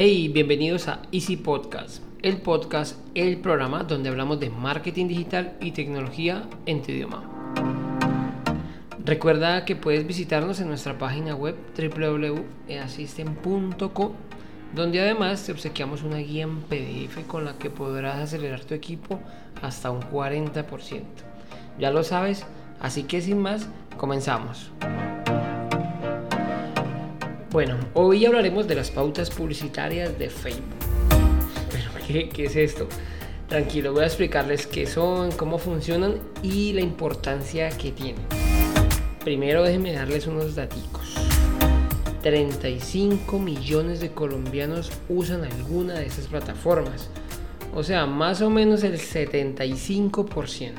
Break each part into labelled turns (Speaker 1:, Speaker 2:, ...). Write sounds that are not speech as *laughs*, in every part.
Speaker 1: Hey, bienvenidos a Easy Podcast, el podcast, el programa donde hablamos de marketing digital y tecnología en tu idioma. Recuerda que puedes visitarnos en nuestra página web www.easystem.co, donde además te obsequiamos una guía en PDF con la que podrás acelerar tu equipo hasta un 40%. Ya lo sabes, así que sin más, comenzamos. Bueno, hoy hablaremos de las pautas publicitarias de Facebook. Pero, ¿qué, es esto? Tranquilo, voy a explicarles qué son, cómo funcionan y la importancia que tienen. Primero déjenme darles unos daticos. 35 millones de colombianos usan alguna de esas plataformas. O sea, más o menos el 75%.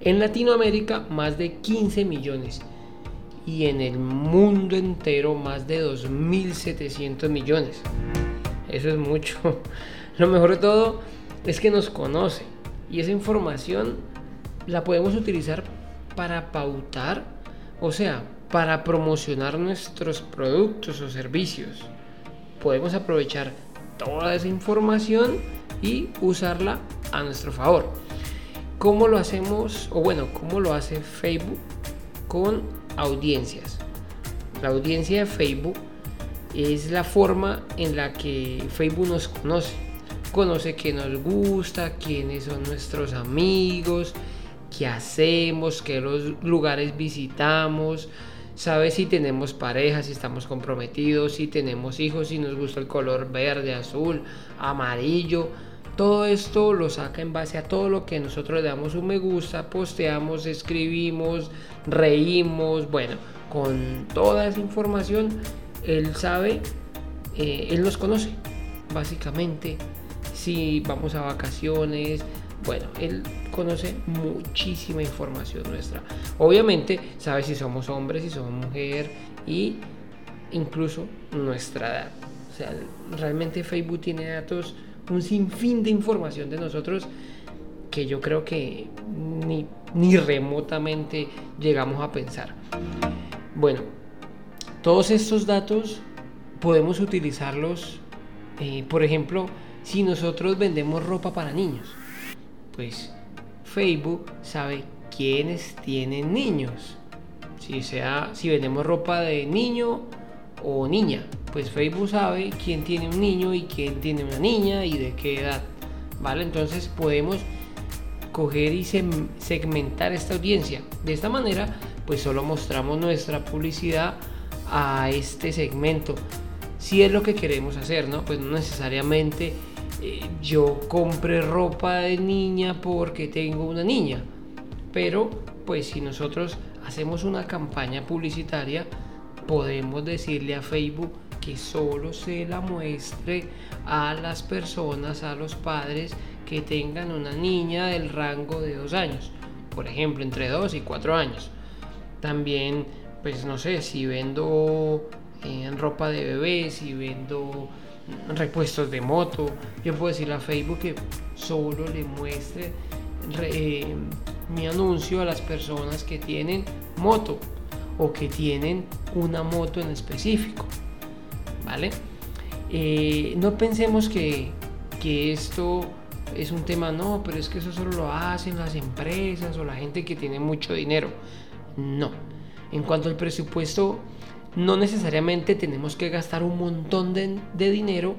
Speaker 1: En Latinoamérica, más de 15 millones y en el mundo entero más de 2.700 millones. Eso es mucho. *laughs* Lo mejor de todo es que nos conoce y esa información la podemos utilizar para pautar, o sea, para promocionar nuestros productos o servicios. Podemos aprovechar toda esa información y usarla a nuestro favor. ¿Cómo lo hacemos? O bueno, ¿cómo lo hace Facebook con audiencias. La audiencia de Facebook es la forma en la que Facebook nos conoce. Conoce qué nos gusta, quiénes son nuestros amigos, qué hacemos, qué lugares visitamos, sabe si tenemos pareja, si estamos comprometidos, si tenemos hijos, si nos gusta el color verde, azul, amarillo. Todo esto lo saca en base a todo lo que nosotros le damos un me gusta, posteamos, escribimos, reímos, bueno, con toda esa información, él sabe, eh, él nos conoce, básicamente, si vamos a vacaciones, bueno, él conoce muchísima información nuestra. Obviamente sabe si somos hombres, si somos mujer y incluso nuestra edad. O sea, realmente Facebook tiene datos, un sinfín de información de nosotros que yo creo que ni, ni remotamente llegamos a pensar. Bueno, todos estos datos podemos utilizarlos, eh, por ejemplo, si nosotros vendemos ropa para niños, pues Facebook sabe quiénes tienen niños. Si, sea, si vendemos ropa de niño o niña, pues Facebook sabe quién tiene un niño y quién tiene una niña y de qué edad. ¿Vale? Entonces podemos coger y segmentar esta audiencia. De esta manera, pues solo mostramos nuestra publicidad a este segmento. Si es lo que queremos hacer, ¿no? Pues no necesariamente eh, yo compre ropa de niña porque tengo una niña. Pero, pues si nosotros hacemos una campaña publicitaria, podemos decirle a Facebook que solo se la muestre a las personas, a los padres que tengan una niña del rango de dos años, por ejemplo, entre dos y cuatro años. También, pues no sé, si vendo en eh, ropa de bebé, si vendo repuestos de moto, yo puedo decirle a Facebook que solo le muestre eh, mi anuncio a las personas que tienen moto o que tienen una moto en específico. ¿Vale? Eh, no pensemos que, que esto es un tema, no, pero es que eso solo lo hacen las empresas o la gente que tiene mucho dinero. No. En cuanto al presupuesto, no necesariamente tenemos que gastar un montón de, dinero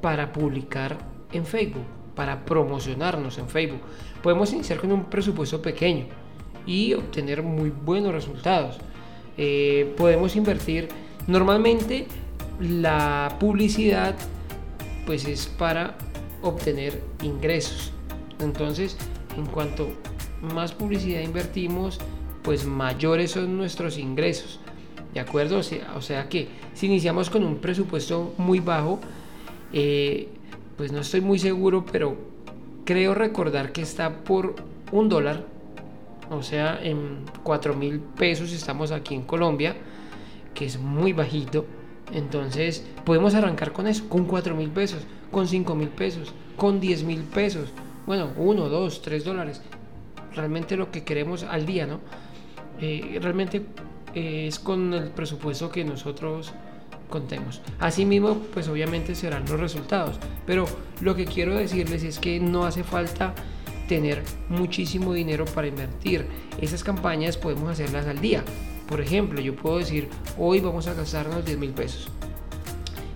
Speaker 1: para publicar en Facebook, para promocionarnos en Facebook. Podemos iniciar con un presupuesto pequeño y obtener muy buenos resultados. Eh, podemos invertir, normalmente la publicidad pues es para obtener ingresos. Entonces, en cuanto más publicidad invertimos, pues mayores son nuestros ingresos. ¿De acuerdo? O sea, que si iniciamos con un presupuesto muy bajo, eh, pues no estoy muy seguro, pero creo recordar que está por un dólar, o sea, en 4 mil pesos estamos aquí en Colombia, que es muy bajito. Entonces podemos arrancar con eso, con 4 mil pesos, con 5 mil pesos, con 10 mil pesos. Bueno, 1, 2, 3 dólares. Realmente lo que queremos al día, ¿no? Eh, realmente eh, es con el presupuesto que nosotros contemos. Asimismo, pues obviamente serán los resultados. Pero lo que quiero decirles es que no hace falta tener muchísimo dinero para invertir. Esas campañas podemos hacerlas al día. Por ejemplo, yo puedo decir, hoy vamos a gastarnos 10 mil pesos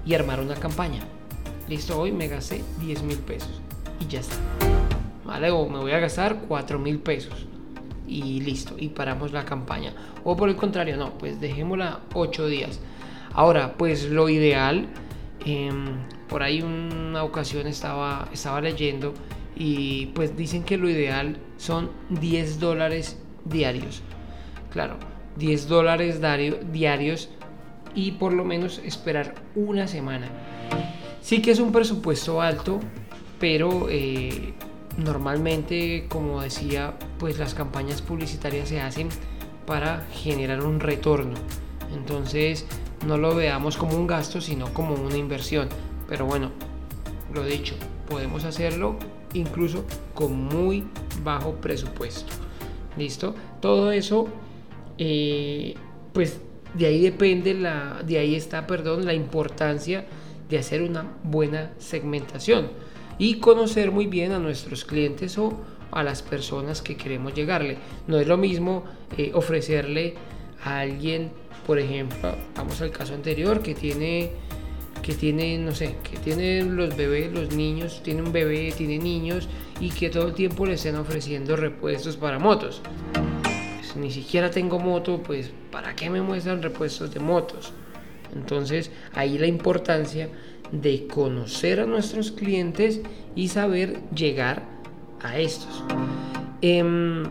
Speaker 1: y armar una campaña. Listo, hoy me gasté 10 mil pesos y ya está. ¿Vale? O me voy a gastar 4 mil pesos y listo, y paramos la campaña. O por el contrario, no, pues dejémosla 8 días. Ahora, pues lo ideal, em, por ahí una ocasión estaba, estaba leyendo y pues dicen que lo ideal son 10 dólares diarios. Claro, 10 dólares diarios y por lo menos esperar una semana. Sí que es un presupuesto alto, pero eh, normalmente, como decía, pues las campañas publicitarias se hacen para generar un retorno. Entonces, no lo veamos como un gasto, sino como una inversión. Pero bueno, lo dicho, podemos hacerlo incluso con muy bajo presupuesto. ¿Listo? Todo eso, eh, pues de ahí depende la, de ahí está, perdón, la importancia de hacer una buena segmentación y conocer muy bien a nuestros clientes o a las personas que queremos llegarle. No es lo mismo eh, ofrecerle a alguien, por ejemplo, vamos al caso anterior, que tiene, que tiene, no sé, que tiene los bebés, los niños, tiene un bebé, tiene niños y que todo el tiempo le estén ofreciendo repuestos para motos. Pues, ni siquiera tengo moto, pues ¿para qué me muestran repuestos de motos? Entonces ahí la importancia de conocer a nuestros clientes y saber llegar a estos. Em,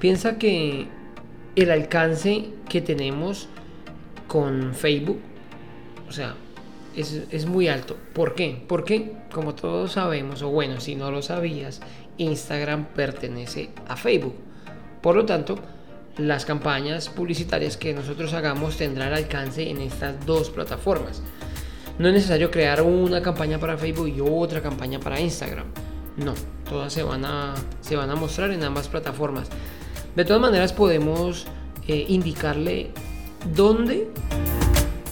Speaker 1: piensa que el alcance que tenemos con Facebook, o sea, es, es, muy alto. ¿Por qué? Porque, como todos sabemos, o bueno, si no lo sabías, Instagram pertenece a Facebook. Por lo tanto, las campañas publicitarias que nosotros hagamos tendrán alcance en estas dos plataformas. No es necesario crear una campaña para Facebook y otra campaña para Instagram. No, todas se van a, se van a mostrar en ambas plataformas. De todas maneras podemos eh, indicarle dónde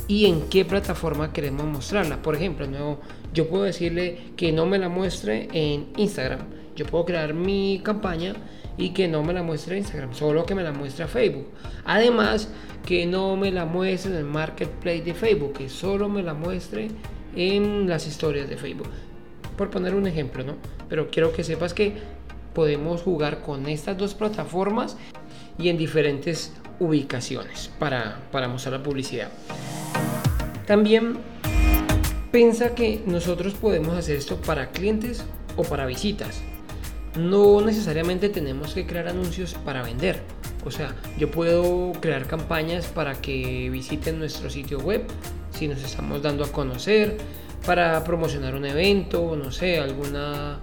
Speaker 1: y en qué plataforma queremos mostrarla. Por ejemplo, no, yo puedo decirle que no me la muestre en Instagram. Yo puedo crear mi campaña y que no me la muestre Instagram, solo que me la muestre Facebook. Además, que no me la muestre en el marketplace de Facebook, que solo me la muestre en las historias de Facebook. Por poner un ejemplo, ¿no? Pero quiero que sepas que podemos jugar con estas dos plataformas y en diferentes ubicaciones para, para mostrar la publicidad. También piensa que nosotros podemos hacer esto para clientes o para visitas no necesariamente tenemos que crear anuncios para vender. O sea, yo puedo crear campañas para que visiten nuestro sitio web si nos estamos dando a conocer, para promocionar un evento, no sé, alguna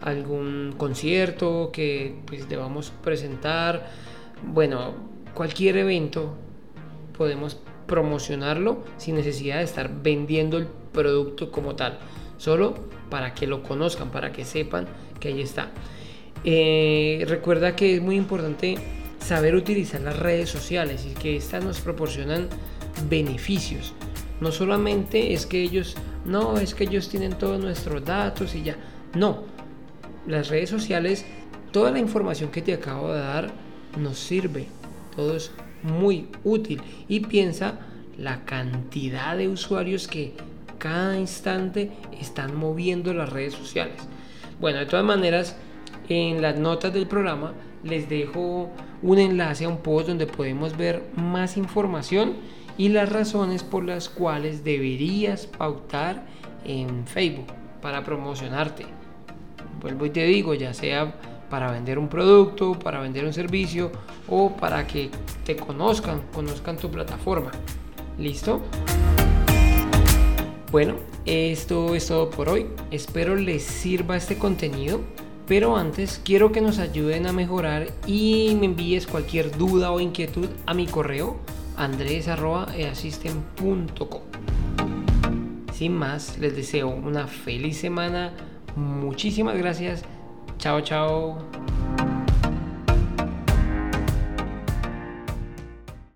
Speaker 1: algún concierto que pues debamos presentar. Bueno, cualquier evento podemos promocionarlo sin necesidad de estar vendiendo el producto como tal, solo para que lo conozcan, para que sepan que ahí está. Eh, recuerda que es muy importante saber utilizar las redes sociales y que estas nos proporcionan beneficios. No solamente es que ellos, no, es que ellos tienen todos nuestros datos y ya. No, las redes sociales, toda la información que te acabo de dar nos sirve. Todo es muy útil. Y piensa la cantidad de usuarios que cada instante están moviendo las redes sociales. Bueno, de todas maneras, en las notas del programa les dejo un enlace a un post donde podemos ver más información y las razones por las cuales deberías pautar en Facebook para promocionarte. Vuelvo y te digo, ya sea para vender un producto, para vender un servicio o para que te conozcan, conozcan tu plataforma. ¿Listo? Bueno, esto es todo por hoy. Espero les sirva este contenido. Pero antes quiero que nos ayuden a mejorar y me envíes cualquier duda o inquietud a mi correo andres.easystem.com. Sin más, les deseo una feliz semana. Muchísimas gracias. Chao, chao.